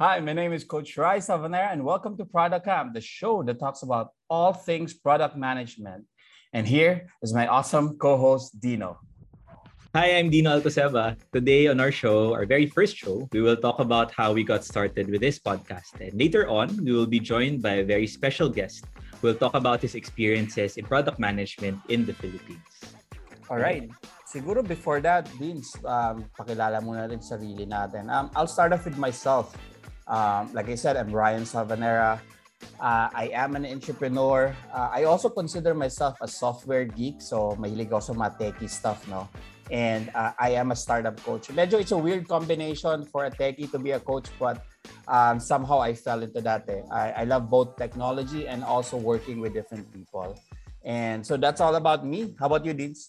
Hi, my name is Coach Rai Savanera, and welcome to Product Camp, the show that talks about all things product management. And here is my awesome co-host Dino. Hi, I'm Dino Altoseva. Today on our show, our very first show, we will talk about how we got started with this podcast. And later on, we will be joined by a very special guest who will talk about his experiences in product management in the Philippines. All right. Siguro before that, Vince, um, pakilala muna rin sarili natin. Um, I'll start off with myself. Um, like I said, I'm Ryan Salvanera. Uh, I am an entrepreneur. Uh, I also consider myself a software geek. So mahilig ako sa techie stuff, no? And uh, I am a startup coach. Medyo it's a weird combination for a techie to be a coach, but um, somehow I fell into that. Eh. I, I love both technology and also working with different people. And so that's all about me. How about you, Deans?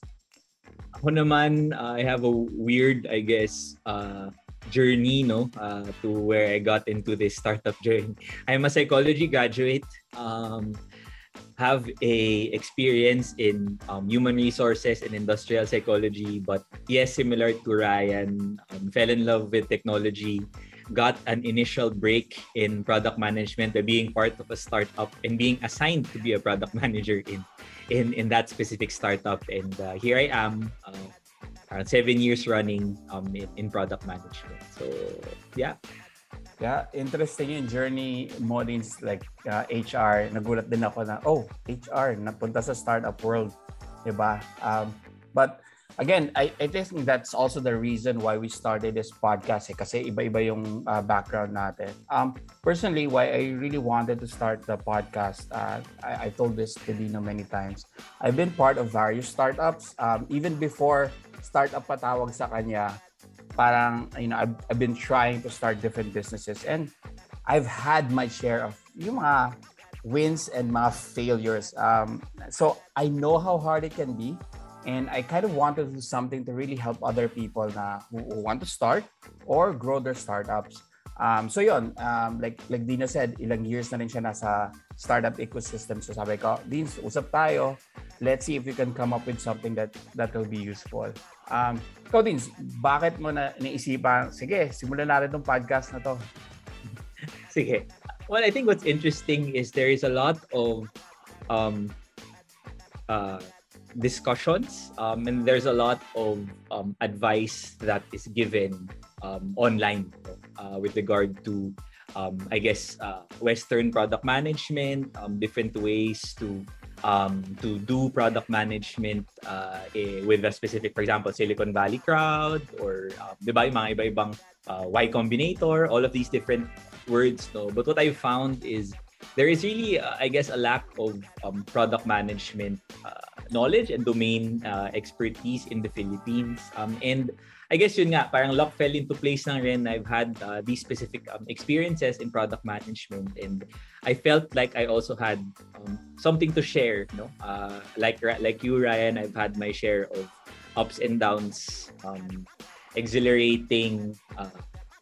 Ako naman, uh, I have a weird, I guess, uh, journey no uh, to where I got into this startup journey. I'm a psychology graduate. Um, have a experience in um, human resources and industrial psychology, but yes, similar to Ryan, um, fell in love with technology. Got an initial break in product management by being part of a startup and being assigned to be a product manager in in in that specific startup. And uh, here I am, uh, around seven years running um, in, product management. So yeah. Yeah, interesting yung journey mo din like uh, HR. Nagulat din ako na, oh, HR, napunta sa startup world. Diba? Um, but again, I, I think that's also the reason why we started this podcast eh, kasi iba-iba yung uh, background natin. Um, personally, why I really wanted to start the podcast, uh, I, I told this to Dino many times. I've been part of various startups. Um, even before startup patawag sa kanya, parang, you know, I've, I've been trying to start different businesses and I've had my share of yung mga wins and mga failures. Um, so I know how hard it can be. And I kind of want to do something to really help other people na who, who want to start or grow their startups. Um, so yun, um, like, like Dina said, ilang years na rin siya nasa startup ecosystem. So sabi ko, Deans, usap tayo. Let's see if we can come up with something that that will be useful. Um, ikaw, Deans, bakit mo na naisipan, sige, simulan natin tong podcast na to? sige. Well, I think what's interesting is there is a lot of um, uh, discussions um, and there's a lot of um, advice that is given um, online uh, with regard to um, I guess uh, Western product management, um, different ways to um, to do product management uh, eh, with a specific, for example, Silicon Valley crowd or uh, di ba, yung mga iba-ibang uh, Y Combinator, all of these different words. No? But what I found is there is really, uh, I guess, a lack of product management uh, knowledge and domain uh, expertise in the Philippines. Um, and I guess yun nga, parang luck fell into place na rin. I've had uh, these specific um, experiences in product management and I felt like I also had um, something to share. No, uh, like like you, Ryan, I've had my share of ups and downs, um, exhilarating uh,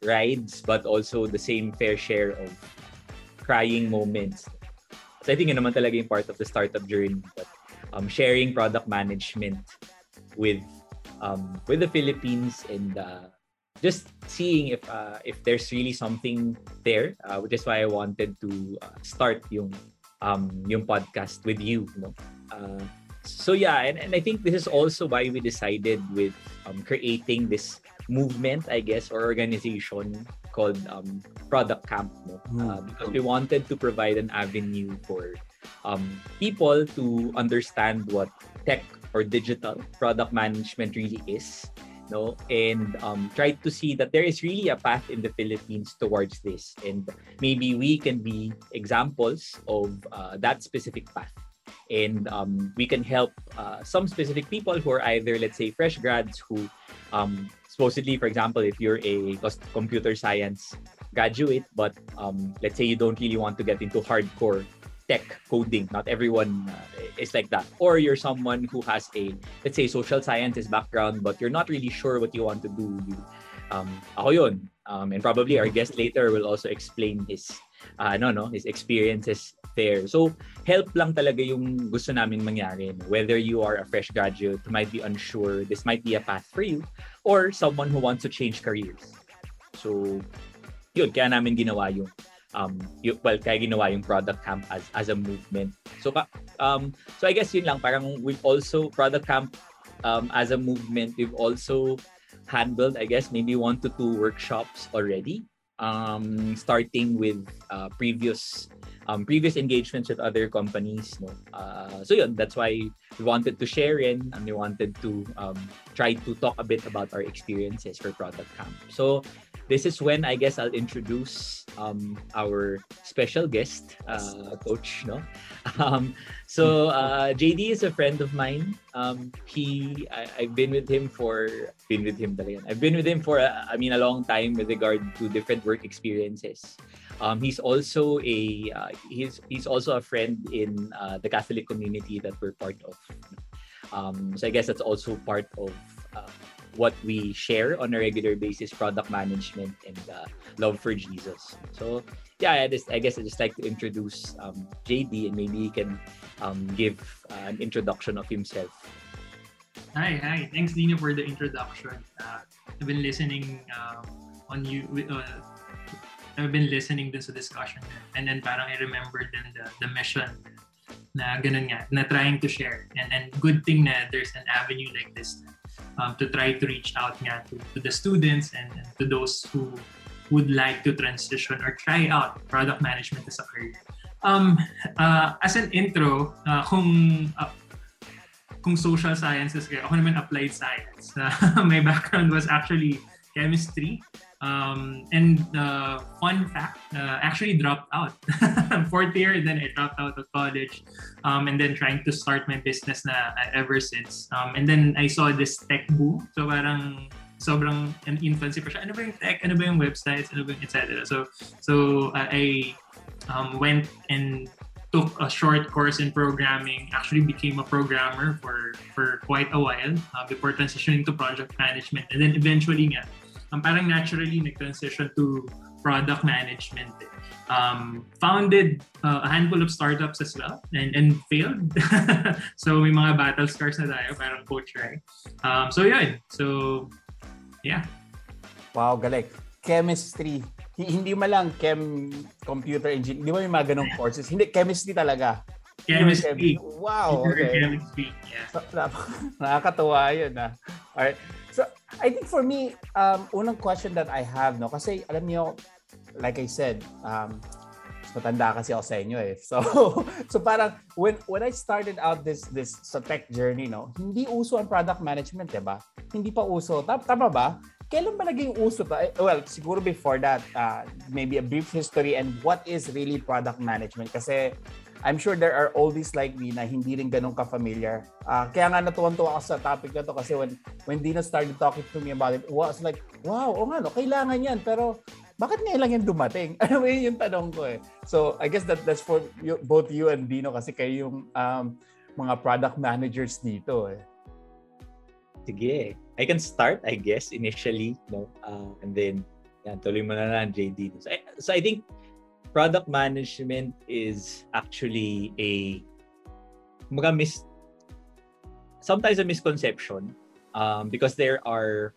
rides, but also the same fair share of crying moments. So I think yun naman talaga yung part of the startup journey. But um, sharing product management with um, with the Philippines and uh, just seeing if uh, if there's really something there, uh, which is why I wanted to uh, start yung um, yung podcast with you. you know? uh, so yeah, and, and I think this is also why we decided with um, creating this movement, I guess, or organization called um, Product Camp. No? Uh, because we wanted to provide an avenue for um, people to understand what tech or digital product management really is no? And um, try to see that there is really a path in the philippines towards this. And maybe we can be examples of uh, that specific path. And um, we can help uh, some specific people who are either let's say fresh grads who um, supposedly for example if you're a computer science graduate but um, let's say you don't really want to get into hardcore tech coding. Not everyone uh, is like that. Or you're someone who has a, let's say, social sciences background, but you're not really sure what you want to do. Um, ako yun. Um, and probably our guest later will also explain his, uh, no, no, his experiences there. So, help lang talaga yung gusto namin mangyari. Whether you are a fresh graduate who might be unsure, this might be a path for you, or someone who wants to change careers. So, yun, kaya namin ginawa yung um y- well kaya ginawa yung product camp as as a movement so um so i guess yun lang parang we've also product camp um as a movement we've also handled i guess maybe one to two workshops already um starting with uh, previous um, previous engagements with other companies. No? Uh, so yun, that's why we wanted to share in and we wanted to um, try to talk a bit about our experiences for Product Camp. So this is when I guess I'll introduce um, our special guest, uh, Coach. No, um, so uh, JD is a friend of mine. Um, he, I, have been with him for, been with him talaga. I've been with him for, uh, I mean, a long time with regard to different work experiences. Um, he's also a uh, he's he's also a friend in uh, the Catholic community that we're part of. Um, so I guess that's also part of what we share on a regular basis: product management and uh, love for Jesus. So yeah, I, just, I guess I just like to introduce um, JD and maybe he can um, give uh, an introduction of himself. Hi, hi. Thanks, Dina, for the introduction. Uh, I've been listening uh, on you uh, I've been listening dun sa discussion and then parang I remember then the, the mission na ganun nga, na trying to share. And and good thing na there's an avenue like this um, to try to reach out nga to, to the students and, and to those who would like to transition or try out product management as a career. Um, uh, as an intro, uh, kung uh, kung social sciences kayo, ako naman applied science. Uh, my background was actually chemistry Um, and uh, fun fact, uh, actually dropped out. Fourth year, and then I dropped out of college. Um, and then trying to start my business na uh, ever since. Um, and then I saw this tech boom. So parang sobrang an infancy pa siya. Ano ba yung tech? Ano ba yung websites? Ano ba yung etc. So, so uh, I um, went and took a short course in programming, actually became a programmer for for quite a while uh, before transitioning to project management. And then eventually nga, um, parang naturally nag-transition to product management. Um, founded uh, a handful of startups as well and, and failed. so may mga battle scars na tayo, parang coach, right? Um, so yun. So, yeah. Wow, galing. Chemistry. Hindi ma lang chem, computer engineering. Di ba may mga ganong courses? Hindi, chemistry talaga. Chemistry. Wow. Okay. Chemistry. Yeah. Nakakatuwa yun. Ah. Alright. So, I think for me, um, unang question that I have, no, kasi alam niyo, like I said, um, matanda kasi ako sa inyo eh. So, so parang when when I started out this this sa tech journey, no, hindi uso ang product management, 'di ba? Hindi pa uso. Tama, tama ba? Kailan ba naging uso to? Eh, well, siguro before that, uh, maybe a brief history and what is really product management kasi I'm sure there are oldies like me na hindi rin ganun ka-familiar. Uh, kaya nga natuwan-tuwa ako sa topic na to kasi when, when Dina started talking to me about it, was like, wow, o nga no, kailangan yan. Pero bakit ngayon lang yan dumating? Ano yun yung tanong ko eh. So I guess that that's for you, both you and Dino kasi kayo yung um, mga product managers dito eh. Sige. I can start, I guess, initially. No? Uh, and then, yan, tuloy mo na lang, JD. So so I think product management is actually a mga mis sometimes a misconception um, because there are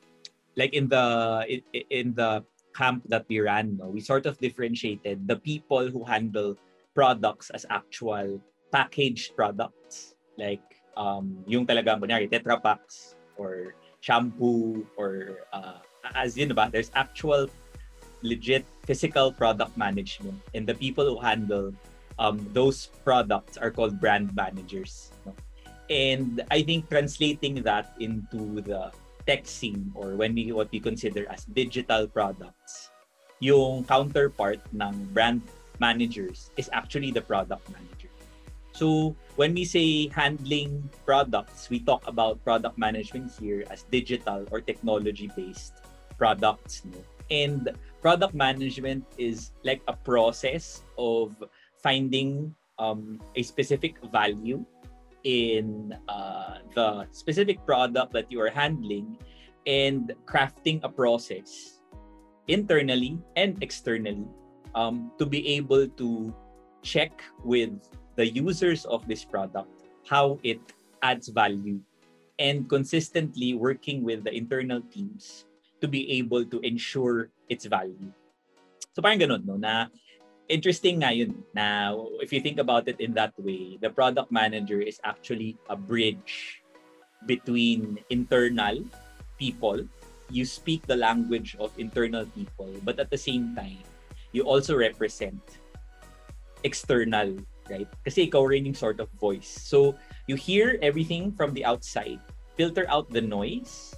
like in the in, in the camp that we ran no, we sort of differentiated the people who handle products as actual packaged products. Like um, yung talagang kunyari Tetra Paks or shampoo or uh, as know ba? There's actual legit physical product management. And the people who handle um, those products are called brand managers. And i think translating that into the tech scene or when we what we consider as digital products yung counterpart ng brand managers is actually the product manager. So when we say handling products we talk about product management here as digital or technology based products no? And product management is like a process of finding um, a specific value in uh, the specific product that you are handling and crafting a process internally and externally um, to be able to check with the users of this product how it adds value and consistently working with the internal teams to be able to ensure its value. So parang ganun, no? Na interesting nga yun na if you think about it in that way, the product manager is actually a bridge between internal people. You speak the language of internal people, but at the same time, you also represent external, right? Kasi ikaw rin yung sort of voice. So, you hear everything from the outside, filter out the noise,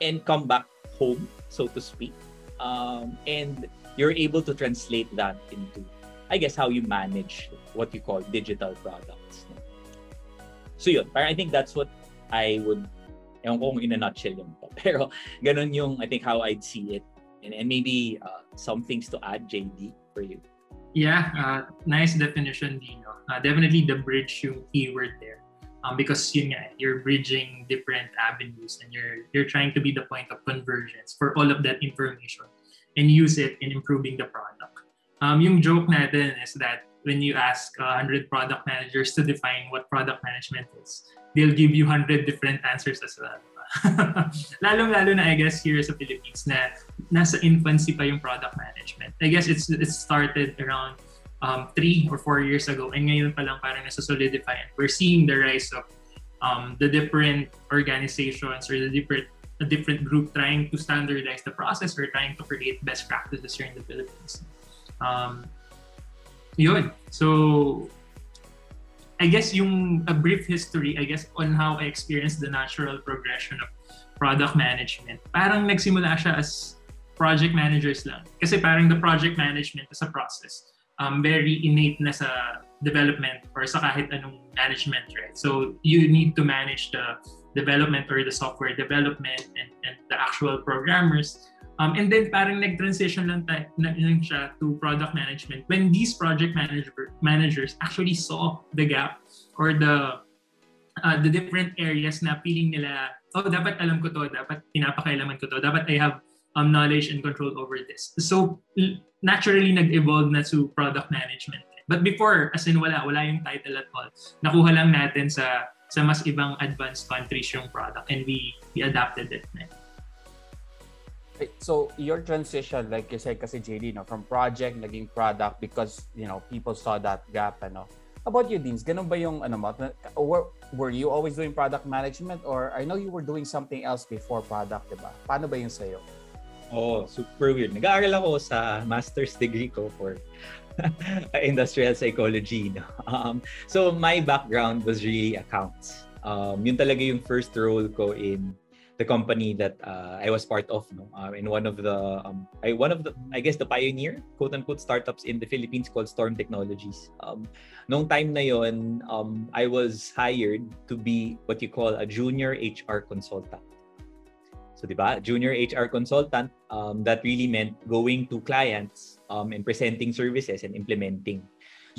and come back home, so to speak. Um, and you're able to translate that into, I guess, how you manage what you call digital products. So yun, I think that's what I would, ewan ko in a nutshell yun po. Pero ganun yung, I think, how I'd see it. And, and maybe uh, some things to add, JD, for you. Yeah, uh, nice definition, Dino. Uh, definitely the bridge yung keyword there. Um, because yun nga, you're bridging different avenues and you're you're trying to be the point of convergence for all of that information and use it in improving the product. Um, yung joke natin is that when you ask uh, 100 product managers to define what product management is, they'll give you 100 different answers as well. Lalong-lalo na I guess here sa Philippines na nasa infancy pa yung product management. I guess it's it started around um, three or four years ago and ngayon pa lang parang nasa solidify and we're seeing the rise of um, the different organizations or the different a different group trying to standardize the process or trying to create best practices here in the Philippines. Um, yun. So, I guess yung a brief history, I guess, on how I experienced the natural progression of product management. Parang nagsimula siya as project managers lang. Kasi parang the project management is a process. Um, very innate na sa development or sa kahit anong management, right? So, you need to manage the development or the software development and, and the actual programmers. Um, and then parang nag-transition lang, tayo, lang siya to product management when these project manager, managers actually saw the gap or the uh, the different areas na feeling nila, oh, dapat alam ko to, dapat pinapakailaman ko to, dapat I have um, knowledge and control over this. So, naturally nag-evolve na to product management. But before, as in wala, wala yung title at all. Nakuha lang natin sa sa mas ibang advanced countries yung product and we we adapted it. So your transition, like you said, kasi JD, no, from project naging product because you know people saw that gap, ano. About you, Deans? Ganun ba yung ano? Were, were you always doing product management or I know you were doing something else before product, di ba? Paano ba yung sa'yo? Oh, super weird. Nag-aaral ako sa master's degree ko for industrial psychology. No? Um, so my background was really accounts. Um, yun talaga yung first role ko in the company that uh, I was part of no uh, in one of the um, I one of the I guess the pioneer quote unquote startups in the Philippines called Storm Technologies. Um nung time na um I was hired to be what you call a junior HR consultant. So, di ba? Junior HR consultant, um, that really meant going to clients um, and presenting services and implementing.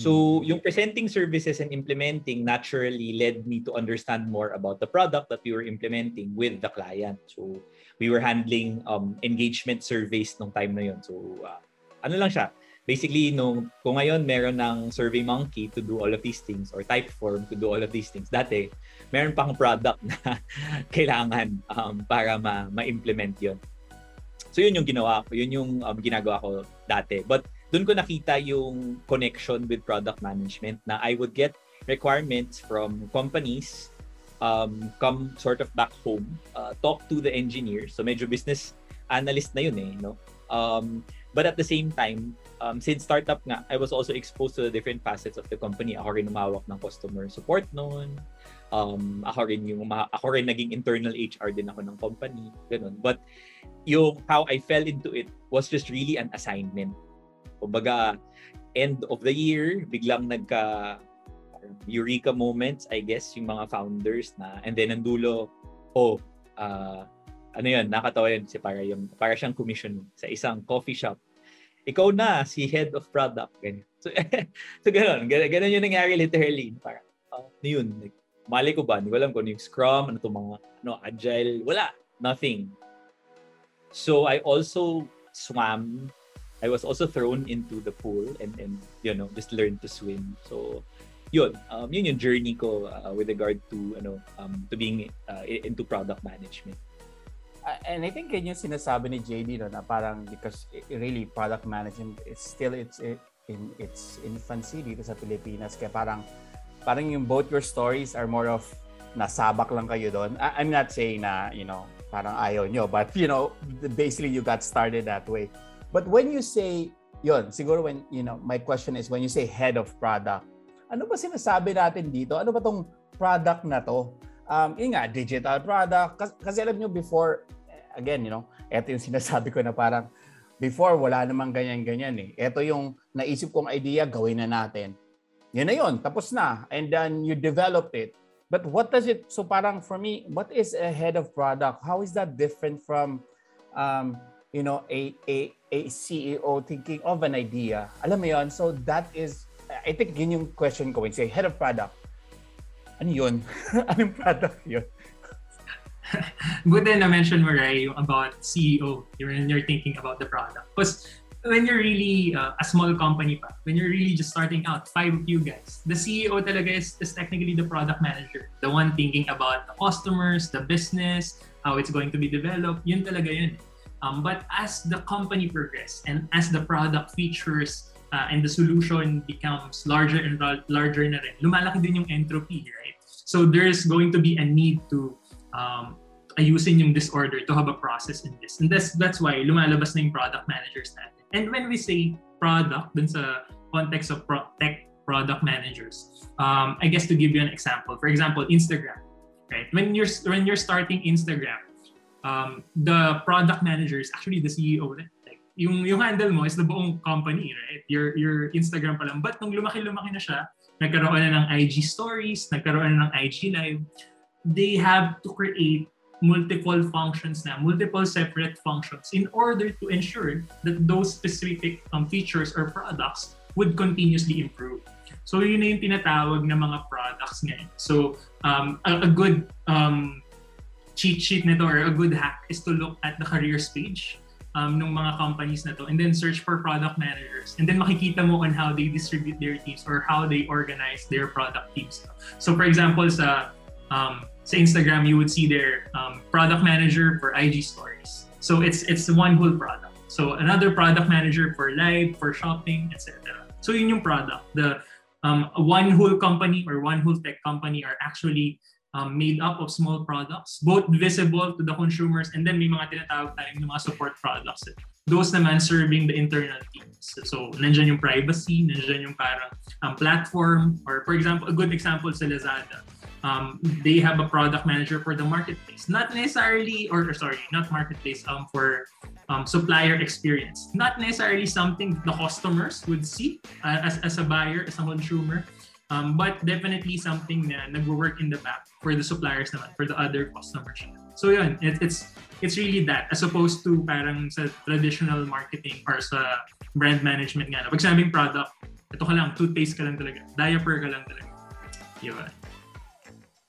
So, hmm. yung presenting services and implementing naturally led me to understand more about the product that we were implementing with the client. So, we were handling um, engagement surveys nung time na yun. So, uh, ano lang siya, basically, nung, kung ngayon meron ng Survey Monkey to do all of these things or Typeform to do all of these things, dati, meron pang product na kailangan um, para ma- ma-implement yon. So yun yung ginawa ko, yun yung um, ginagawa ko dati. But doon ko nakita yung connection with product management na I would get requirements from companies um, come sort of back home, uh, talk to the engineers. So medyo business analyst na yun eh, no? Um, but at the same time, um, since startup nga, I was also exposed to the different facets of the company. Ako rin umawak ng customer support noon. Um, ako rin yung ako rin naging internal HR din ako ng company ganun. But yung how I fell into it was just really an assignment. Kumbaga end of the year biglang nagka eureka moments I guess yung mga founders na and then ang dulo oh uh, ano yun nakatawa yun si para yung para siyang commission sa isang coffee shop ikaw na si head of product ganyan so so ganun, ganun yung nangyari literally para uh, yun like, Mali ko ba? Hindi ko alam kung ano yung Scrum, ano itong mga ano, Agile. Wala. Nothing. So I also swam. I was also thrown into the pool and, and you know, just learned to swim. So yun, um, yun yung journey ko uh, with regard to ano um, to being uh, into product management. And I think yun yung sinasabi ni JD no, na parang because really product management is still it's in its infancy dito sa Pilipinas kaya parang parang yung both your stories are more of nasabak lang kayo doon. I'm not saying na, you know, parang ayaw nyo, but you know, basically you got started that way. But when you say, yon siguro when, you know, my question is when you say head of product, ano ba sinasabi natin dito? Ano ba tong product na to? Um, yun nga, digital product. Kasi, kasi alam nyo before, again, you know, eto yung sinasabi ko na parang before wala namang ganyan-ganyan eh. Ito yung naisip kong idea, gawin na natin. Yun na yun, tapos na. And then you develop it. But what does it, so parang for me, what is a head of product? How is that different from, um, you know, a, a, a CEO thinking of an idea? Alam mo yun? So that is, I think yun yung question ko when say head of product. Ano yun? Anong product yun? Good na mention mo, Ray, about CEO when you're thinking about the product. Because when you're really uh, a small company pa, when you're really just starting out, five of you guys, the CEO talaga is, is technically the product manager. The one thinking about the customers, the business, how it's going to be developed, yun talaga yun. Um, but as the company progresses and as the product features uh, and the solution becomes larger and larger na rin, lumalaki din yung entropy, right? So there's going to be a need to um, ayusin yung disorder to have a process in this. And that's, that's why lumalabas na yung product managers natin. And when we say product, dun sa context of pro- tech product managers, um, I guess to give you an example, for example, Instagram, right? When you're when you're starting Instagram, um, the product manager is actually the CEO. Like, yung, yung handle mo is the buong company, right? Your, your Instagram pa lang. But nung lumaki-lumaki na siya, nagkaroon na ng IG stories, nagkaroon na ng IG live, they have to create multiple functions na, multiple separate functions in order to ensure that those specific um, features or products would continuously improve. So yun na yung tinatawag na mga products ngayon. So um, a, a good um, cheat sheet nito or a good hack is to look at the careers page um, ng mga companies na to and then search for product managers and then makikita mo on how they distribute their teams or how they organize their product teams. So for example sa um, sa Instagram, you would see their um, product manager for IG stories. So it's it's one whole product. So another product manager for live, for shopping, etc. So yun yung product. The um, one whole company or one whole tech company are actually um, made up of small products, both visible to the consumers, and then may mga tinatawag tayong mga support products. Those naman serving the internal teams. So, nandiyan yung privacy, nandiyan yung parang um, platform, or for example, a good example sa Lazada um, they have a product manager for the marketplace. Not necessarily, or sorry, not marketplace, um, for um, supplier experience. Not necessarily something the customers would see uh, as, as a buyer, as a consumer, um, but definitely something na nag-work in the back for the suppliers naman, for the other customers. So yun, it, it's it's really that as opposed to parang sa traditional marketing or sa brand management nga. Pag sabing product, ito ka lang, toothpaste ka lang talaga, diaper ka lang talaga. Yun.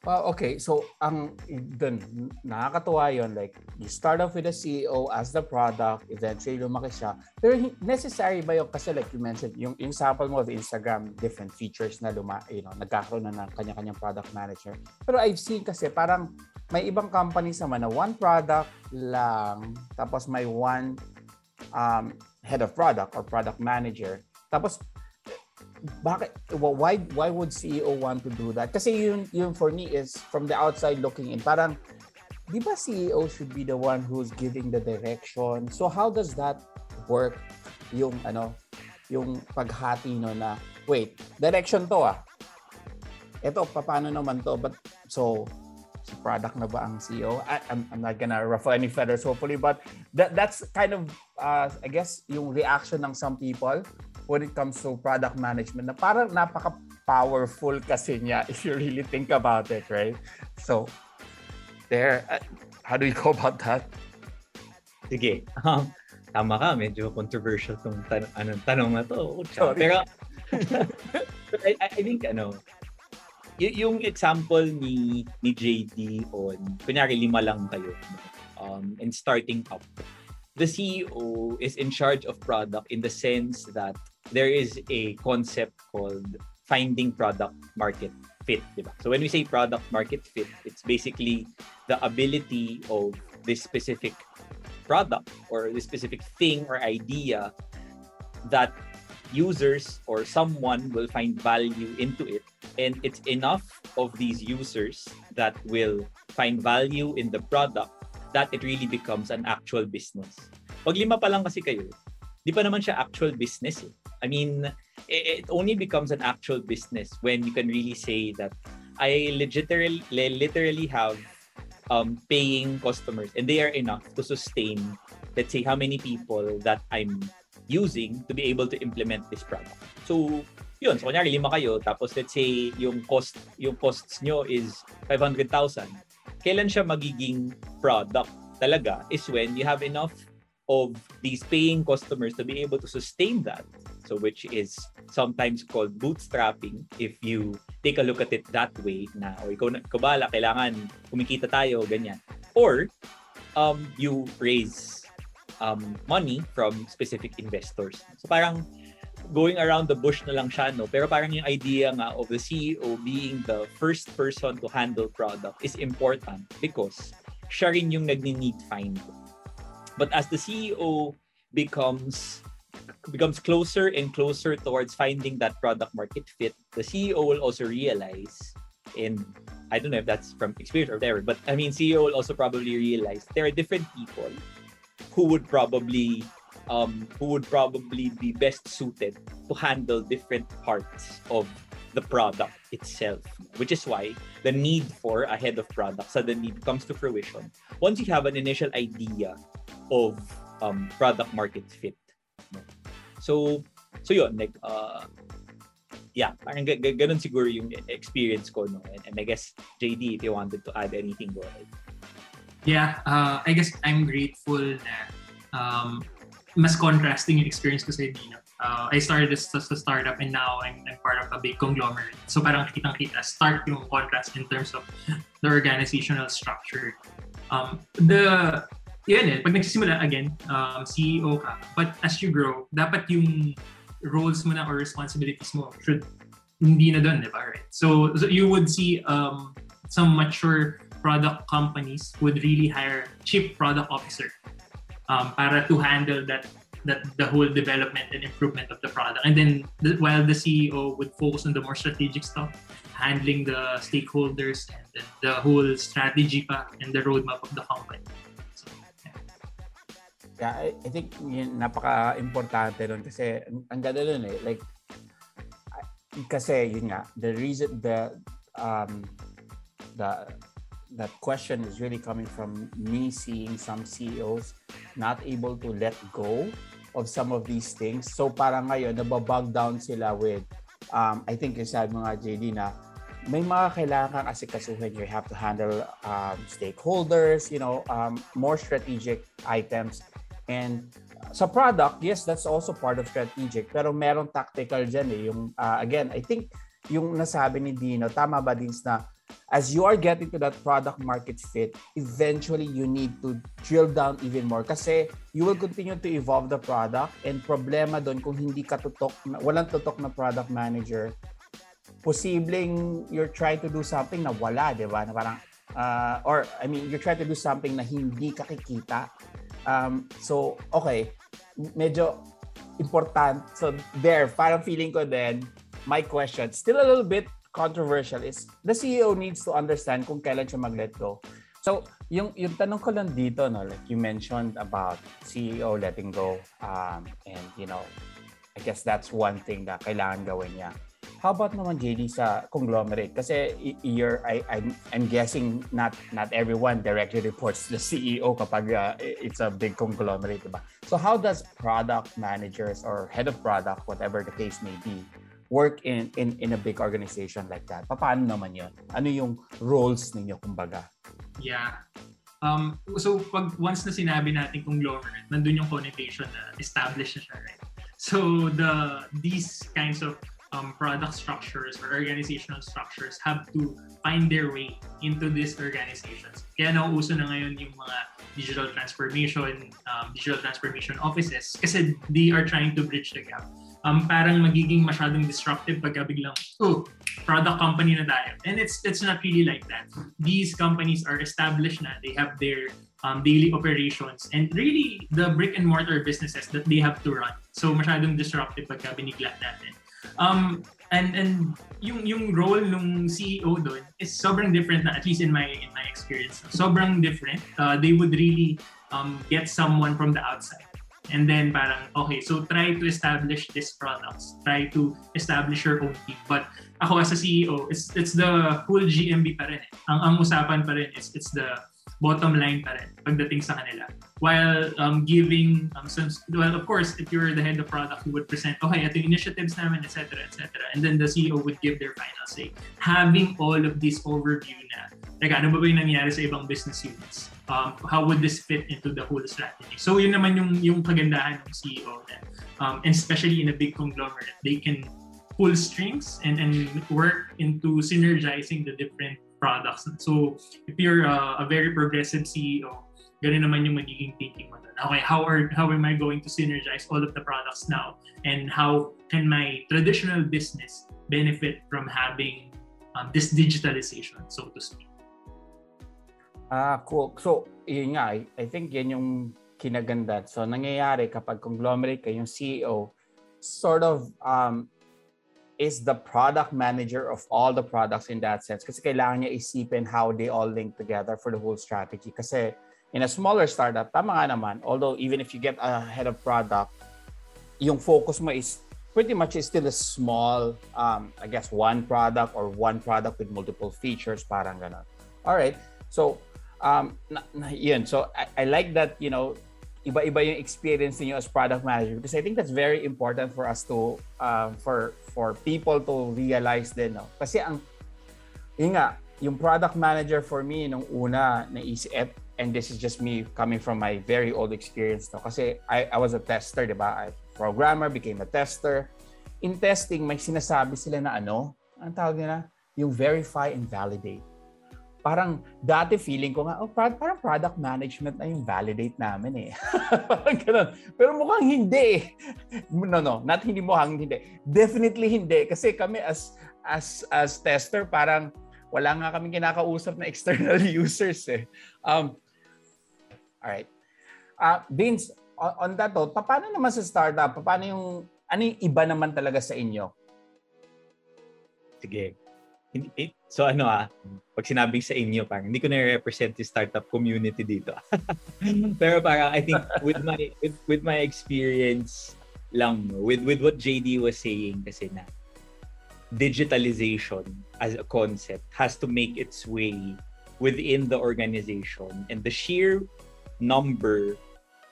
Uh, okay, so ang dun, nakakatuwa yon like you start off with a CEO as the product, eventually lumaki siya. Pero necessary ba yung kasi like you mentioned, yung, yung sample mo of Instagram, different features na luma, you know, nagkakaroon na ng kanya-kanyang product manager. Pero I've seen kasi parang may ibang companies naman na one product lang, tapos may one um, head of product or product manager. Tapos bakit why why would CEO want to do that? Kasi yun yun for me is from the outside looking in. Parang di ba CEO should be the one who's giving the direction. So how does that work yung ano yung paghati no na wait, direction to ah. Ito paano naman to but so si product na ba ang CEO? I, I'm, I'm not gonna ruffle any feathers hopefully but that that's kind of uh, I guess yung reaction ng some people when it comes to product management na parang napaka-powerful kasi niya if you really think about it, right? So, there, uh, how do you go about that? Sige. Um, tama ka, medyo controversial tong tan- anong tanong na to. Sorry. Pero, I, I think, ano, y- yung example ni ni JD on, kunyari lima lang kayo, um, and starting up, the CEO is in charge of product in the sense that there is a concept called finding product market fit? So when we say product market fit, it's basically the ability of this specific product or this specific thing or idea that users or someone will find value into it and it's enough of these users that will find value in the product that it really becomes an actual business. Pag lima pa lang kasi kayo, di pa naman siya actual business eh. I mean, it, only becomes an actual business when you can really say that I literally literally have um, paying customers and they are enough to sustain let's say how many people that I'm using to be able to implement this product. So, yun, so kunyari lima kayo, tapos let's say yung cost yung costs nyo is 500,000. Kailan siya magiging product talaga is when you have enough of these paying customers to be able to sustain that. So which is sometimes called bootstrapping if you take a look at it that way na o ikaw, ikaw bala, kailangan kumikita tayo, ganyan. Or um, you raise um, money from specific investors. So parang going around the bush na lang siya, no? Pero parang yung idea nga of the CEO being the first person to handle product is important because siya rin yung nagni-need find. But as the CEO becomes becomes closer and closer towards finding that product market fit, the CEO will also realize and I don't know if that's from experience or whatever, but I mean CEO will also probably realize there are different people who would probably um, who would probably be best suited to handle different parts of the product itself, which is why the need for a head of product suddenly comes to fruition once you have an initial idea of um, product market fit. So, so yun, like, uh, yeah, parang g- g- ganun siguro yung experience ko, no? And, and I guess, JD, if you wanted to add anything, go ahead. Yeah, uh, I guess I'm grateful na um, mas contrasting yung experience ko sa Dino. Uh, I started as, as a startup and now I'm, I'm part of a big conglomerate. So parang kitang-kita, start yung contrast in terms of the organizational structure. Um, the, yun eh, pag nagsisimula, again, um, CEO ka, but as you grow, dapat yung roles mo na or responsibilities mo should hindi na doon, di ba? Right? So, so you would see um, some mature product companies would really hire chief product officer um, para to handle that that the whole development and improvement of the product. And then the, while the CEO would focus on the more strategic stuff, handling the stakeholders and the, the whole strategy pa and the roadmap of the company. Yeah I, I think yun, napaka-importante nun kasi ang ganda nun eh. Like, kasi yun nga, the reason, the, um, the that question is really coming from me seeing some CEOs not able to let go of some of these things. So parang ngayon, nababog down sila with, um, I think yung sabi mga JD na, may mga kailangan kang asikasuhin. You have to handle um, stakeholders, you know, um, more strategic items. And sa product, yes, that's also part of strategic. Pero meron tactical dyan eh. Yung, uh, again, I think yung nasabi ni Dino, tama ba din na as you are getting to that product market fit, eventually you need to drill down even more kasi you will continue to evolve the product and problema doon kung hindi ka tutok, walang tutok na product manager, posibleng you're trying to do something na wala, di ba? Na parang, uh, or I mean, you're trying to do something na hindi kakikita. Um, so, okay, medyo important. So, there, parang feeling ko then, my question, still a little bit controversial is the CEO needs to understand kung kailan siya mag-let go. So, yung, yung tanong ko lang dito, no, like you mentioned about CEO letting go um, and, you know, I guess that's one thing na kailangan gawin niya. How about naman JD sa conglomerate? Kasi you're, I, I'm, I'm guessing not not everyone directly reports to the CEO kapag uh, it's a big conglomerate, diba? So how does product managers or head of product, whatever the case may be, work in in in a big organization like that? Paano naman 'yon? Ano yung roles ninyo kumbaga? Yeah. Um, so pag once na sinabi natin conglomerate, nandun yung connotation na established na siya, right? So the these kinds of um, product structures or organizational structures have to find their way into these organizations. Kaya nauuso na ngayon yung mga digital transformation, um, digital transformation offices kasi they are trying to bridge the gap um, parang magiging masyadong disruptive pagka biglang, oh, product company na tayo. And it's it's not really like that. These companies are established na. They have their um, daily operations and really the brick and mortar businesses that they have to run. So masyadong disruptive pagka binigla natin. Um, and and yung yung role ng CEO doon is sobrang different na at least in my in my experience. Sobrang different. Uh, they would really um, get someone from the outside And then parang, okay, so try to establish these products. Try to establish your own team. But ako as a CEO, it's, it's the full GMB pa rin. Eh. Ang, ang usapan pa rin is it's the bottom line pa rin pagdating sa kanila. While um, giving, um, some, well, of course, if you're the head of product, you would present, okay, ito initiatives namin, etc., etc. And then the CEO would give their final say. Having all of this overview na, teka, ano ba ba yung nangyari sa ibang business units? um, how would this fit into the whole strategy? So yun naman yung, yung kagandahan ng CEO na, um, and especially in a big conglomerate, they can pull strings and, and work into synergizing the different products. So if you're a, a very progressive CEO, ganun naman yung magiging thinking mo doon. Okay, how are how am I going to synergize all of the products now? And how can my traditional business benefit from having um, this digitalization, so to speak? Ah, cool. So, yun nga, I, think yan yung kinaganda. So, nangyayari kapag conglomerate kayong CEO, sort of um, is the product manager of all the products in that sense. Kasi kailangan niya isipin how they all link together for the whole strategy. Kasi in a smaller startup, tama nga naman, although even if you get a head of product, yung focus mo is pretty much is still a small, um, I guess, one product or one product with multiple features, parang ganun. All right. So, um, na, na, yun. So I, I like that, you know, iba-iba yung experience niyo as product manager because I think that's very important for us to uh, for for people to realize din no kasi ang yun nga yung product manager for me nung una naisip and this is just me coming from my very old experience no kasi I, I was a tester di ba I programmer became a tester in testing may sinasabi sila na ano ang tawag nila yung verify and validate parang dati feeling ko nga, oh, parang product management na yung validate namin eh. parang ganun. Pero mukhang hindi eh. No, no, not hindi mukhang hindi. Definitely hindi. Kasi kami as as as tester, parang wala nga kami kinakausap na external users eh. Um, alright. Uh, Vince, on, on that note, paano naman sa startup? Paano yung, ano yung iba naman talaga sa inyo? Sige. It, so ano ah, pag sinabing sa inyo, parang hindi ko na-represent yung startup community dito. Pero parang I think with my with, with my experience lang with with what JD was saying kasi na digitalization as a concept has to make its way within the organization and the sheer number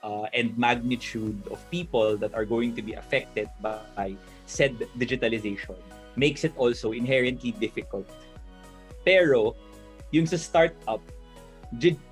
uh, and magnitude of people that are going to be affected by said digitalization makes it also inherently difficult. Pero, yung sa startup,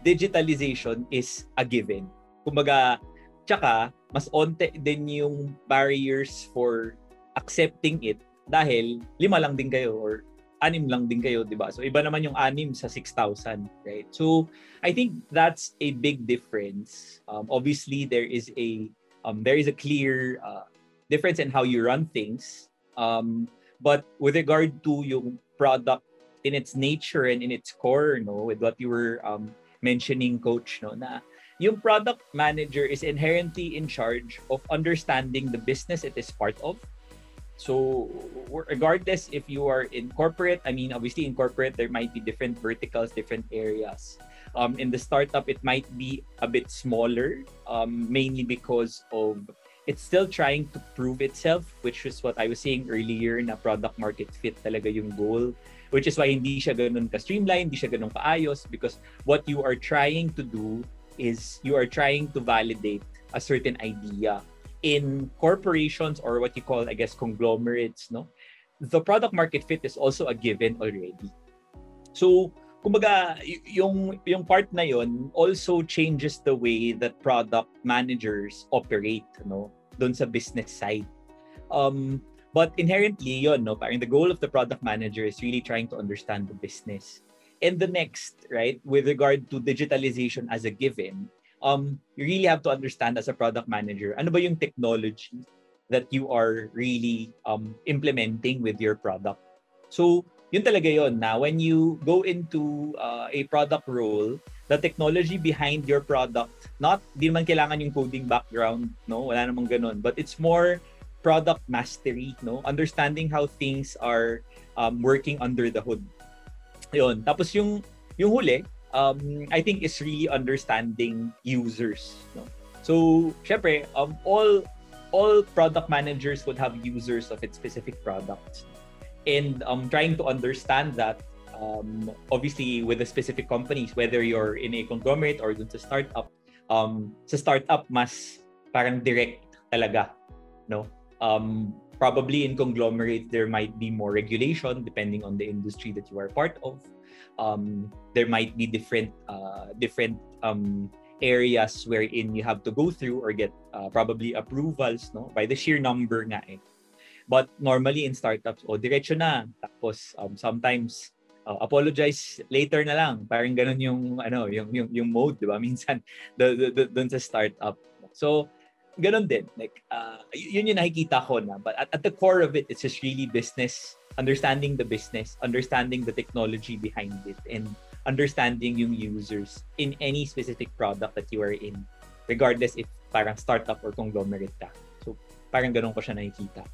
digitalization is a given. Kumbaga, tsaka, mas onte din yung barriers for accepting it dahil lima lang din kayo or anim lang din kayo, di ba? So, iba naman yung anim sa 6,000, right? So, I think that's a big difference. Um, obviously, there is a um, there is a clear uh, difference in how you run things. Um, But with regard to yung product in its nature and in its core, no, with what you were um, mentioning, Coach, no, na yung product manager is inherently in charge of understanding the business it is part of. So regardless if you are in corporate, I mean, obviously in corporate, there might be different verticals, different areas. Um, in the startup, it might be a bit smaller, um, mainly because of it's still trying to prove itself, which is what I was saying earlier na product market fit talaga yung goal. Which is why hindi siya ganun ka-streamline, hindi siya ganun kaayos because what you are trying to do is you are trying to validate a certain idea. In corporations or what you call, I guess, conglomerates, no? The product market fit is also a given already. So, kumbaga, yung, yung part na yon also changes the way that product managers operate, no? doon sa business side. Um, but inherently, yon no, parang the goal of the product manager is really trying to understand the business. And the next, right, with regard to digitalization as a given, um, you really have to understand as a product manager, ano ba yung technology that you are really um, implementing with your product. So, yun talaga yon na when you go into uh, a product role, the technology behind your product, not, di man kailangan yung coding background, no? Wala namang ganun. But it's more product mastery, no? Understanding how things are um, working under the hood. Yun. Tapos yung, yung huli, um, I think is really understanding users, no? So, syempre, um, all all product managers would have users of its specific products. And um, trying to understand that, um, obviously with the specific companies, whether you're in a conglomerate or dun sa startup, um, sa startup, mas parang direct talaga, no? Um, probably in conglomerate, there might be more regulation depending on the industry that you are part of. Um, there might be different, uh, different um, areas wherein you have to go through or get uh, probably approvals no by the sheer number nga eh. But normally in startups, oh, diretso na. Tapos um, sometimes uh, apologize later na lang. Parang ganun yung ano, yung yung, yung mode, 'di ba? Minsan the, the, the, dun sa startup. So ganun din. Like uh, yun yung nakikita ko na. But at, at the core of it, it's just really business, understanding the business, understanding the technology behind it and understanding yung users in any specific product that you are in regardless if parang startup or conglomerate ka. So parang ganun ko siya nakikita.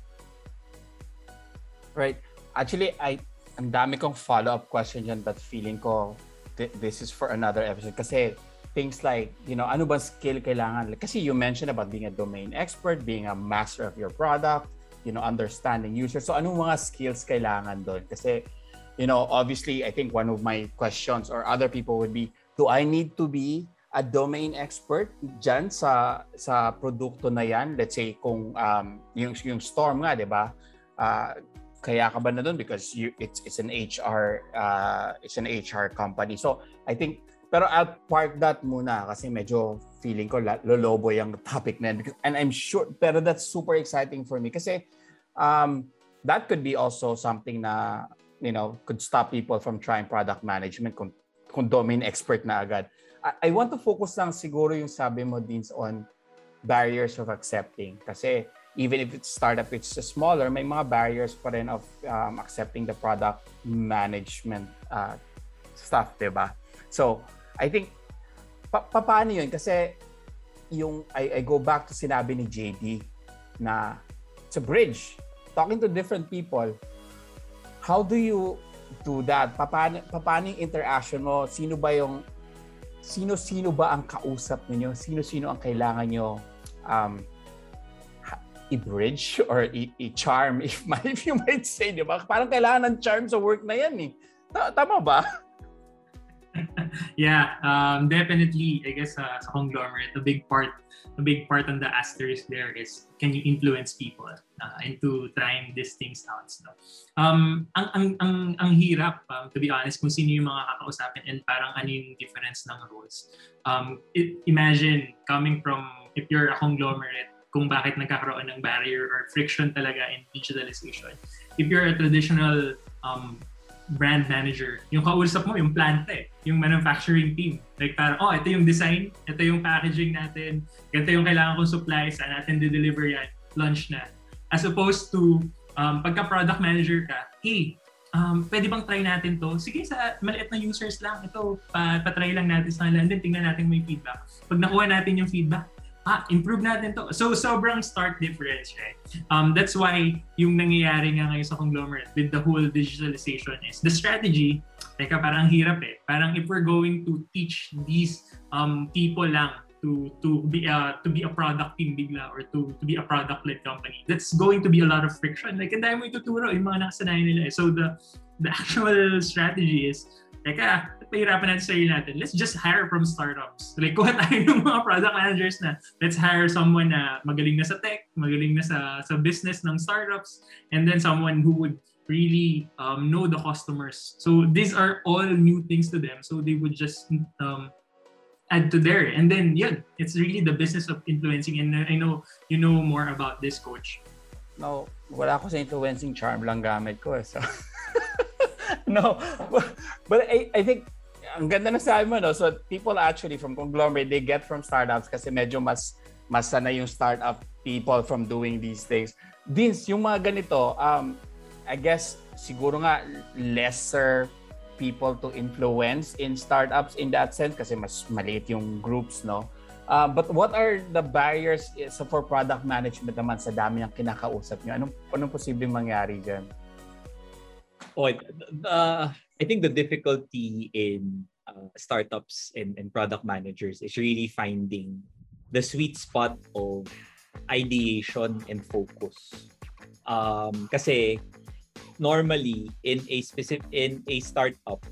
Right. Actually, I ang dami kong follow-up question dyan but feeling ko th- this is for another episode kasi things like, you know, ano ba skill kailangan? Kasi you mentioned about being a domain expert, being a master of your product, you know, understanding users. So, anong mga skills kailangan doon? Kasi, you know, obviously, I think one of my questions or other people would be, do I need to be a domain expert dyan sa sa produkto na yan? Let's say kung um, yung, yung Storm nga, di ba? Uh, kaya ka ba na doon because you, it's it's an HR uh, it's an HR company. So I think pero I'll park that muna kasi medyo feeling ko lolobo yung topic na yan. And I'm sure, pero that's super exciting for me kasi um, that could be also something na, you know, could stop people from trying product management kung, kung domain expert na agad. I, I want to focus lang siguro yung sabi mo, Deans, on barriers of accepting. Kasi even if it's startup, it's smaller, may mga barriers pa rin of um, accepting the product management uh, stuff, di ba? So, I think, pa paano yun? Kasi, yung, I, I go back to sinabi ni JD na it's a bridge. Talking to different people, how do you do that? Paano, paano yung interaction mo? Sino ba yung, sino-sino ba ang kausap niyo? Sino-sino ang kailangan nyo um, i-bridge or i-charm if, if you might say, di ba? Parang kailangan ng charm sa work na yan eh. Tama ba? Yeah, um, definitely. I guess uh, sa conglomerate, a big part, a big part on the asterisk there is can you influence people uh, into trying these things out. So, um, ang ang ang ang hirap, um, to be honest, kung sino yung mga kakausapin and parang ano yung difference ng roles. Um, it, imagine coming from if you're a conglomerate, kung bakit nagkakaroon ng barrier or friction talaga in digitalization. If you're a traditional um, brand manager, yung kausap mo, yung plant eh, yung manufacturing team. Like parang, oh, ito yung design, ito yung packaging natin, ito yung kailangan kong supply, saan natin de-deliver yan, launch na. As opposed to, um, pagka-product manager ka, hey, um, pwede bang try natin to? Sige, sa maliit na users lang, ito, pa, pa-try lang natin sa kanila, and then tingnan natin may feedback. Pag nakuha natin yung feedback, ah, improve natin to. So, sobrang stark difference, right? Um, that's why yung nangyayari nga ngayon sa conglomerate with the whole digitalization is the strategy, teka, parang hirap eh. Parang if we're going to teach these um, people lang to to be a to be a product team bigla or to to be a product led company that's going to be a lot of friction like and dahil mo ituturo yung mga nakasanayan nila eh. so the the actual strategy is teka pahirapan natin sarili natin, let's just hire from startups. Like, kuha tayo ng mga product managers na, let's hire someone na magaling na sa tech, magaling na sa, sa business ng startups, and then someone who would really um, know the customers. So these are all new things to them. So they would just um, add to there. And then, yeah, it's really the business of influencing. And I know you know more about this, coach. No, wala ko sa influencing charm lang gamit ko. Eh, so. no, but I, I think ang ganda na sabi mo, no? So, people actually from conglomerate, they get from startups kasi medyo mas mas sana yung startup people from doing these things. Vince, yung mga ganito, um, I guess siguro nga lesser people to influence in startups in that sense kasi mas maliit yung groups, no? Uh, but what are the barriers so for product management naman sa dami ng kinakausap nyo? Anong, anong posibleng mangyari dyan? Oh, uh, I think the difficulty in uh, startups and, and product managers is really finding the sweet spot of ideation and focus. Um, kasi normally in a specific in a startup,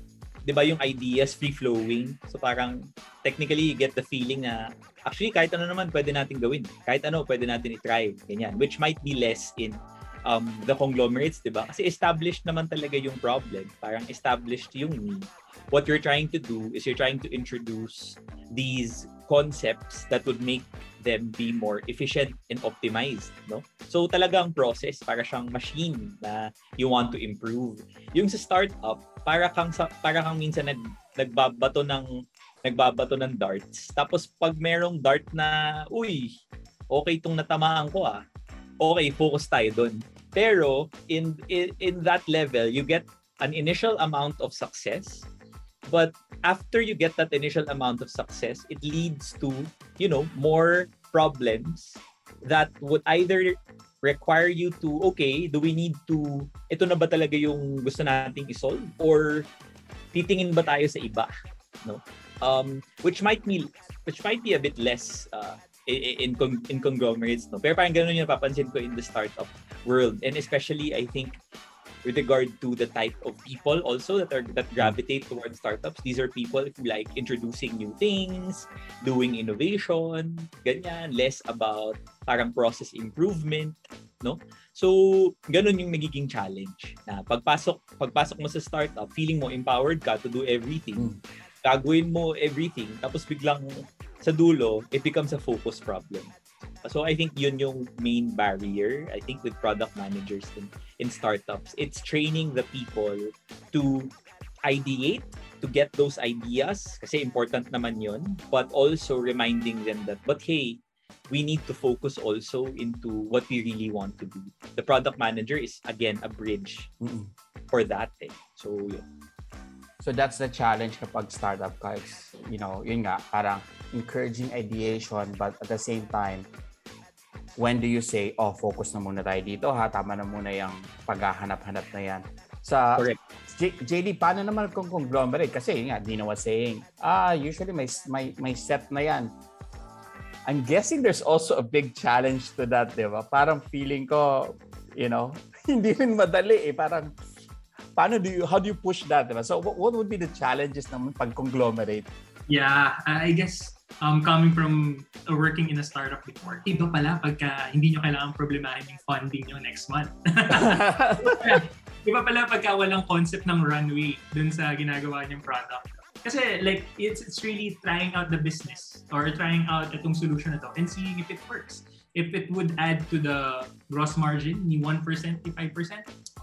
'di ba yung ideas free flowing. So parang technically you get the feeling na actually kahit ano naman pwede natin gawin. Kahit ano pwede natin i-try, ganyan. Which might be less in um, the conglomerates, 'di ba? Kasi established naman talaga yung problem. Parang established yung need. What you're trying to do is you're trying to introduce these concepts that would make them be more efficient and optimized, no? So talagang process para siyang machine na you want to improve. Yung sa startup, para kang para kang minsan nag, nagbabato ng nagbabato ng darts. Tapos pag merong dart na, uy, okay tong natamaan ko ah. Okay, focus tayo doon. Pero in, in in that level, you get an initial amount of success. But after you get that initial amount of success, it leads to, you know, more problems that would either require you to, okay, do we need to, ito na ba talaga yung gusto nating isolve? Or titingin ba tayo sa iba? No? Um, which might be, which might be a bit less uh, in, in, in conglomerates. No? Pero parang ganun yung napapansin ko in the startup world. And especially, I think, with regard to the type of people also that are that gravitate towards startups. These are people who like introducing new things, doing innovation, ganyan, less about parang process improvement, no? So, ganun yung nagiging challenge. Na pagpasok, pagpasok mo sa startup, feeling mo empowered ka to do everything. Mm. Gagawin mo everything, tapos biglang sa dulo, it becomes a focus problem. So I think yun yung main barrier, I think with product managers in, in startups. It's training the people to ideate, to get those ideas, kasi important naman yun, but also reminding them that, but hey, we need to focus also into what we really want to do. The product manager is, again, a bridge Mm-mm. for that. Eh. So, yun. So that's the challenge kapag startup ka. It's, you know, yun nga, parang encouraging ideation but at the same time, when do you say, oh, focus na muna tayo dito ha, tama na muna yung paghahanap-hanap na yan. Sa Correct. J- JD, paano naman kung conglomerate? Kasi nga, Dina was saying, ah, usually may, may, may set na yan. I'm guessing there's also a big challenge to that, di ba? Parang feeling ko, you know, hindi rin madali eh. Parang, paano do you, how do you push that, di ba? So, what, what would be the challenges naman pag conglomerate? Yeah, I guess um, coming from uh, working in a startup before, iba pala pagka hindi nyo kailangan problemahin yung funding nyo next month. iba pala pagka walang concept ng runway dun sa ginagawa nyong product. Kasi like, it's, it's really trying out the business or trying out itong solution na to and seeing if it works. If it would add to the gross margin, ni 1%, ni 5%,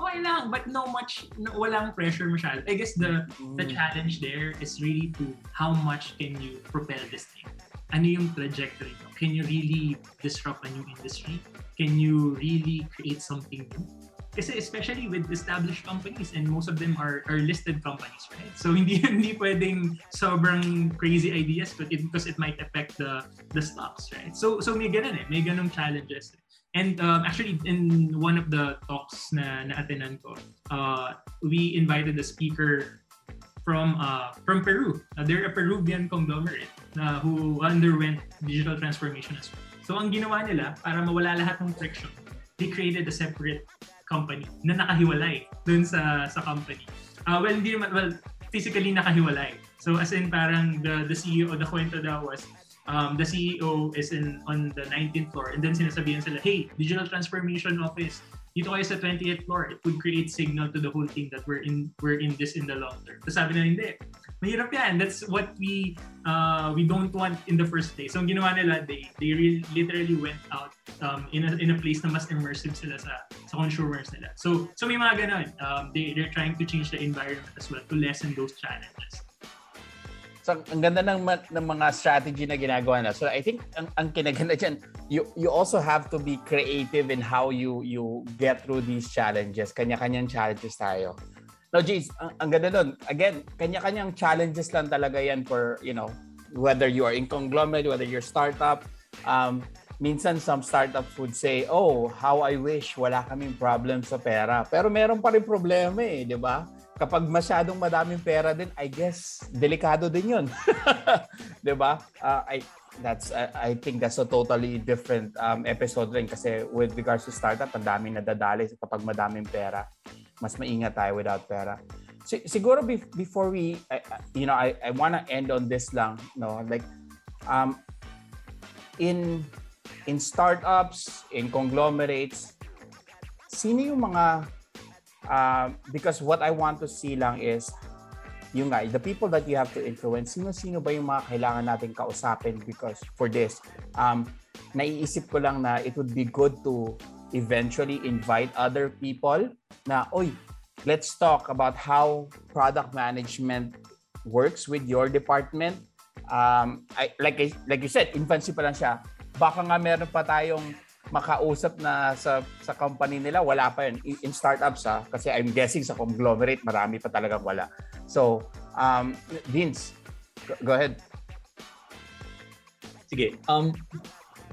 okay lang. But no much, no, walang pressure masyado. I guess the, mm. the challenge there is really to how much can you propel this thing? Ano yung trajectory mo? Can you really disrupt a new industry? Can you really create something new? Kasi especially with established companies and most of them are, are listed companies, right? So hindi hindi pwedeng sobrang crazy ideas but it, because it might affect the the stocks, right? So so may ganun eh, may ganung challenges. And um, actually, in one of the talks na na-attendan ko, uh, we invited a speaker from uh, from Peru. Uh, they're a Peruvian conglomerate uh, who underwent digital transformation as well. So ang ginawa nila, para mawala lahat ng friction, they created a separate company na nakahiwalay dun sa sa company. Uh, well, hindi naman, well, physically nakahiwalay. So as in parang the the CEO, the kwento daw was um, the CEO is in on the 19th floor and then sinasabihan sila, hey, digital transformation office, dito kayo sa 28th floor, it would create signal to the whole team that we're in we're in this in the long term. Tapos sabi na hindi. Mahirap yan. That's what we uh, we don't want in the first place. So ang ginawa nila, they they really, literally went out um, in a in a place na mas immersive sila sa sa consumers nila. So so may mga ganun. Um, they they're trying to change the environment as well to lessen those challenges. So, ang ganda ng, ng mga strategy na ginagawa na. So, I think ang, ang kinaganda dyan, you, you also have to be creative in how you you get through these challenges. Kanya-kanyang challenges tayo. No, geez, ang, ang ganda nun. Again, kanya-kanyang challenges lang talaga yan for, you know, whether you are in conglomerate, whether you're startup. Um, minsan some startups would say, oh, how I wish wala kaming problem sa pera. Pero meron pa rin problema eh, di ba? Kapag masyadong madaming pera din, I guess delikado din 'yun. 'Di ba? Uh, I that's uh, I think that's a totally different um, episode rin kasi with regards to startup, ang daming nadadali kapag madaming pera. Mas maingat tayo without pera. Si- siguro be- before we uh, you know, I I want to end on this lang, no? Like um in in startups, in conglomerates, sino yung mga Uh, because what I want to see lang is yung nga, the people that you have to influence, sino-sino ba yung mga kailangan natin kausapin because for this, um, naiisip ko lang na it would be good to eventually invite other people na, oy, let's talk about how product management works with your department. Um, I, like, like you said, infancy pa lang siya. Baka nga meron pa tayong makausap na sa sa company nila, wala pa yun. In startups ha, kasi I'm guessing sa conglomerate, marami pa talagang wala. So, um, Vince, go ahead. Sige. Um,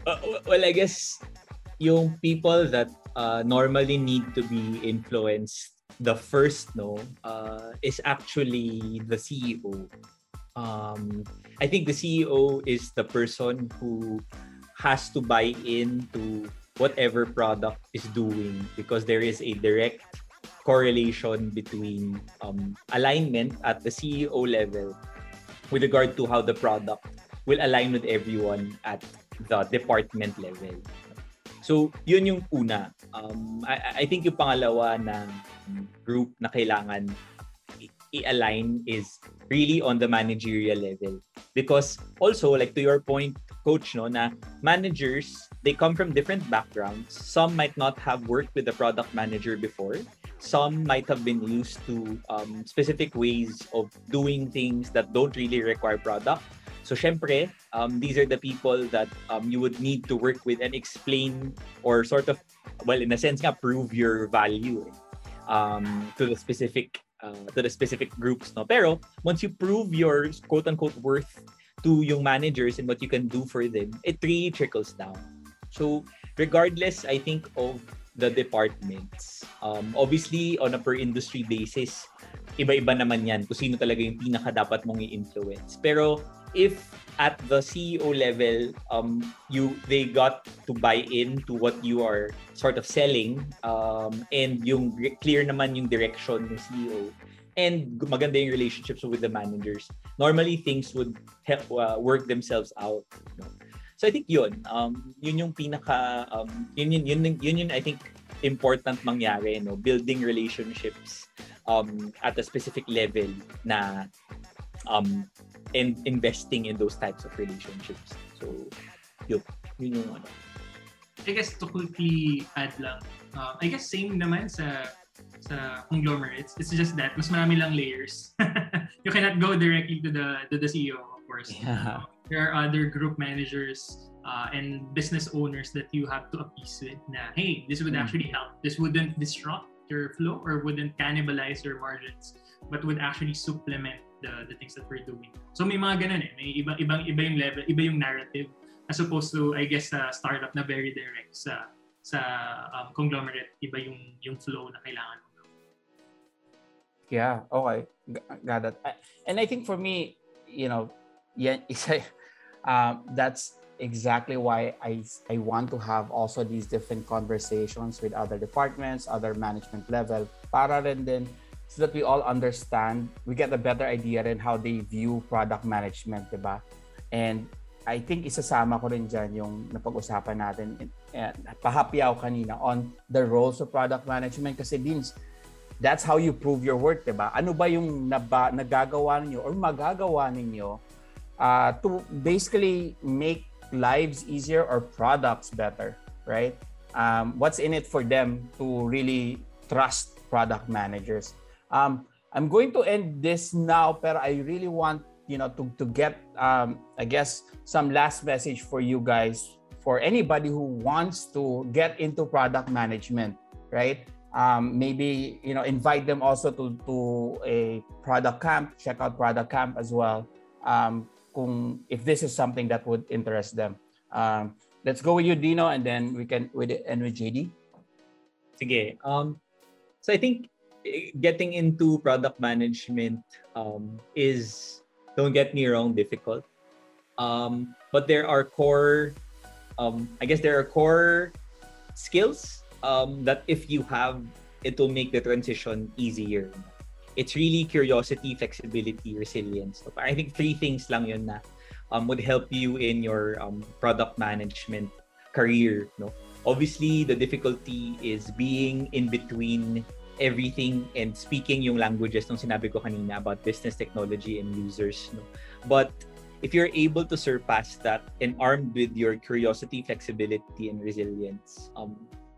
uh, well, I guess yung people that uh, normally need to be influenced the first no uh, is actually the CEO. Um, I think the CEO is the person who has to buy into whatever product is doing because there is a direct correlation between um, alignment at the CEO level with regard to how the product will align with everyone at the department level. So, yun yung una. Um, I, I think yung pangalawa ng group na kailangan i-align is really on the managerial level. Because also, like to your point, coach, no, na managers, they come from different backgrounds. Some might not have worked with a product manager before. Some might have been used to um, specific ways of doing things that don't really require product. So, syempre, um, these are the people that um, you would need to work with and explain or sort of, well, in a sense, nga, prove your value eh, um, to the specific uh, to the specific groups. No? Pero, once you prove your quote-unquote worth to yung managers and what you can do for them, it really trickles down. So, regardless, I think, of the departments, um, obviously, on a per industry basis, iba-iba naman yan kung sino talaga yung pinaka dapat mong i-influence. Pero, if at the CEO level, um, you they got to buy in to what you are sort of selling, um, and yung clear naman yung direction ng CEO, and maganda yung relationships with the managers, normally things would help uh, work themselves out. You know? So I think yun, um, yun yung pinaka, um, yun, yun, yun, yun, yun I think important mangyari, no? building relationships um, at a specific level na um, and investing in those types of relationships. So, yun, yun yung ano. I guess to quickly add lang, uh, I guess same naman sa sa conglomerates. It's just that mas marami lang layers. you cannot go directly to the to the CEO, of course. Yeah. There are other group managers uh, and business owners that you have to appease with na, hey, this would mm. actually help. This wouldn't disrupt your flow or wouldn't cannibalize your margins, but would actually supplement the, the things that we're doing. So may mga ganun eh. May iba, ibang iba yung level, iba yung narrative as opposed to, I guess, sa uh, startup na very direct sa sa um, conglomerate, iba yung yung flow na kailangan Yeah, okay. Got that And I think for me, you know, yeah, um, that's exactly why I, I want to have also these different conversations with other departments, other management level, para rin din so that we all understand, we get a better idea in how they view product management, di ba? And I think isasama ko rin dyan yung napag-usapan natin, eh, pahapyaw kanina on the roles of product management kasi Vince, that's how you prove your worth, 'di? Ano ba yung naba, nagagawa niyo or magagawa ninyo uh, to basically make lives easier or products better, right? Um, what's in it for them to really trust product managers? Um, I'm going to end this now, pero I really want you know, to, to get, um, I guess, some last message for you guys, for anybody who wants to get into product management, right? Um, maybe, you know, invite them also to, to a product camp, check out product camp as well. Um, kung, if this is something that would interest them. Um, let's go with you, Dino, and then we can with and with JD. Sige. Um, so I think eh, getting into product management um, is, don't get me wrong, difficult. Um, but there are core, um, I guess there are core skills um, that if you have, it will make the transition easier. It's really curiosity, flexibility, resilience. So I think three things lang yun na um, would help you in your um, product management career. No, obviously the difficulty is being in between everything and speaking yung languages nung sinabi ko kanina about business technology and users. No? But if you're able to surpass that and armed with your curiosity, flexibility, and resilience, um,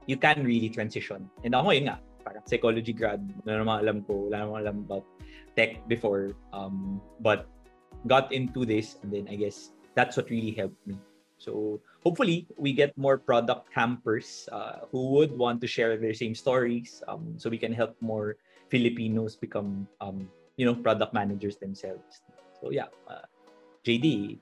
you can really transition. And ako yun nga, parang psychology grad, wala namang alam ko, wala namang alam about tech before. Um, but got into this and then I guess that's what really helped me. So hopefully we get more product campers uh, who would want to share their same stories um, so we can help more Filipinos become um, you know product managers themselves. So yeah, uh, JD,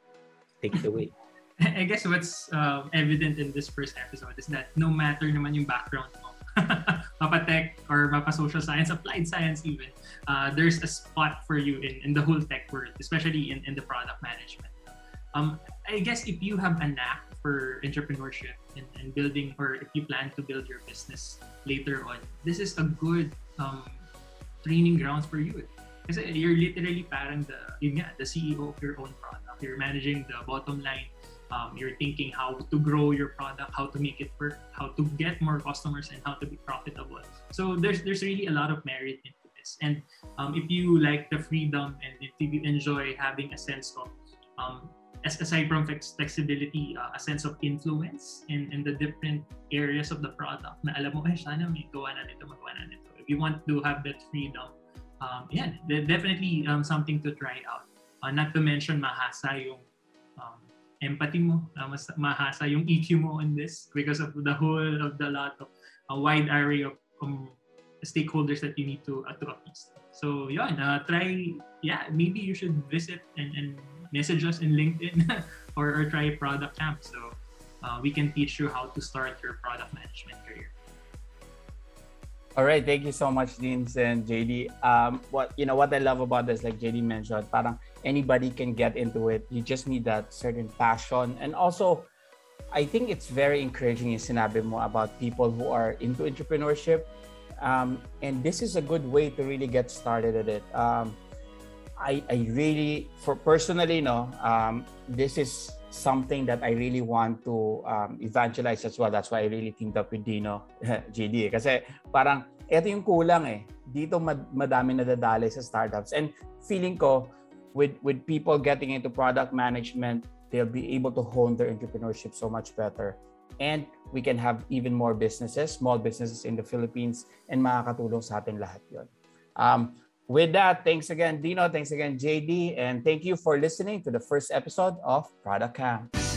take it away. I guess what's uh, evident in this first episode is that no matter naman yung background mo, mapa tech or mapa social science, applied science even, uh, there's a spot for you in, in the whole tech world, especially in, in the product management. Um, I guess if you have a knack for entrepreneurship and, and building, or if you plan to build your business later on, this is a good um, training grounds for you. Because you're literally parang the, yun nga, the CEO of your own product. You're managing the bottom line. Um, you're thinking how to grow your product, how to make it work, how to get more customers, and how to be profitable. So there's there's really a lot of merit in this. And um, if you like the freedom and if you enjoy having a sense of, um, aside from flexibility, uh, a sense of influence in, in the different areas of the product na alam mo, eh, sana may gawa na nito, magawa na nito. If you want to have that freedom, um, yeah, definitely um, something to try out. Uh, not to mention, mahasa yung empathy mo, uh, mas mahasa yung EQ mo on this because of the whole of the lot of a wide array of um, stakeholders that you need to uh, to appease. So yeah, uh, try yeah maybe you should visit and, and message us in LinkedIn or, or try product camp so uh, we can teach you how to start your product management career. All right, thank you so much, Deans and JD. Um, what you know, what I love about this, like JD mentioned, parang anybody can get into it. You just need that certain passion, and also, I think it's very encouraging in sinabi mo about people who are into entrepreneurship um, and this is a good way to really get started at it. Um, I, I really, for personally, no, um, this is something that I really want to um, evangelize as well. That's why I really teamed up with Dino, GD. Kasi parang, ito yung kulang eh. Dito mad, madami nadadali sa startups. And feeling ko, with, with people getting into product management, they'll be able to hone their entrepreneurship so much better. and we can have even more businesses, small businesses in the Philippines, and makakatulong sa atin lahat yon. Um, with that, thanks again, Dino. Thanks again, JD. And thank you for listening to the first episode of Product Camp.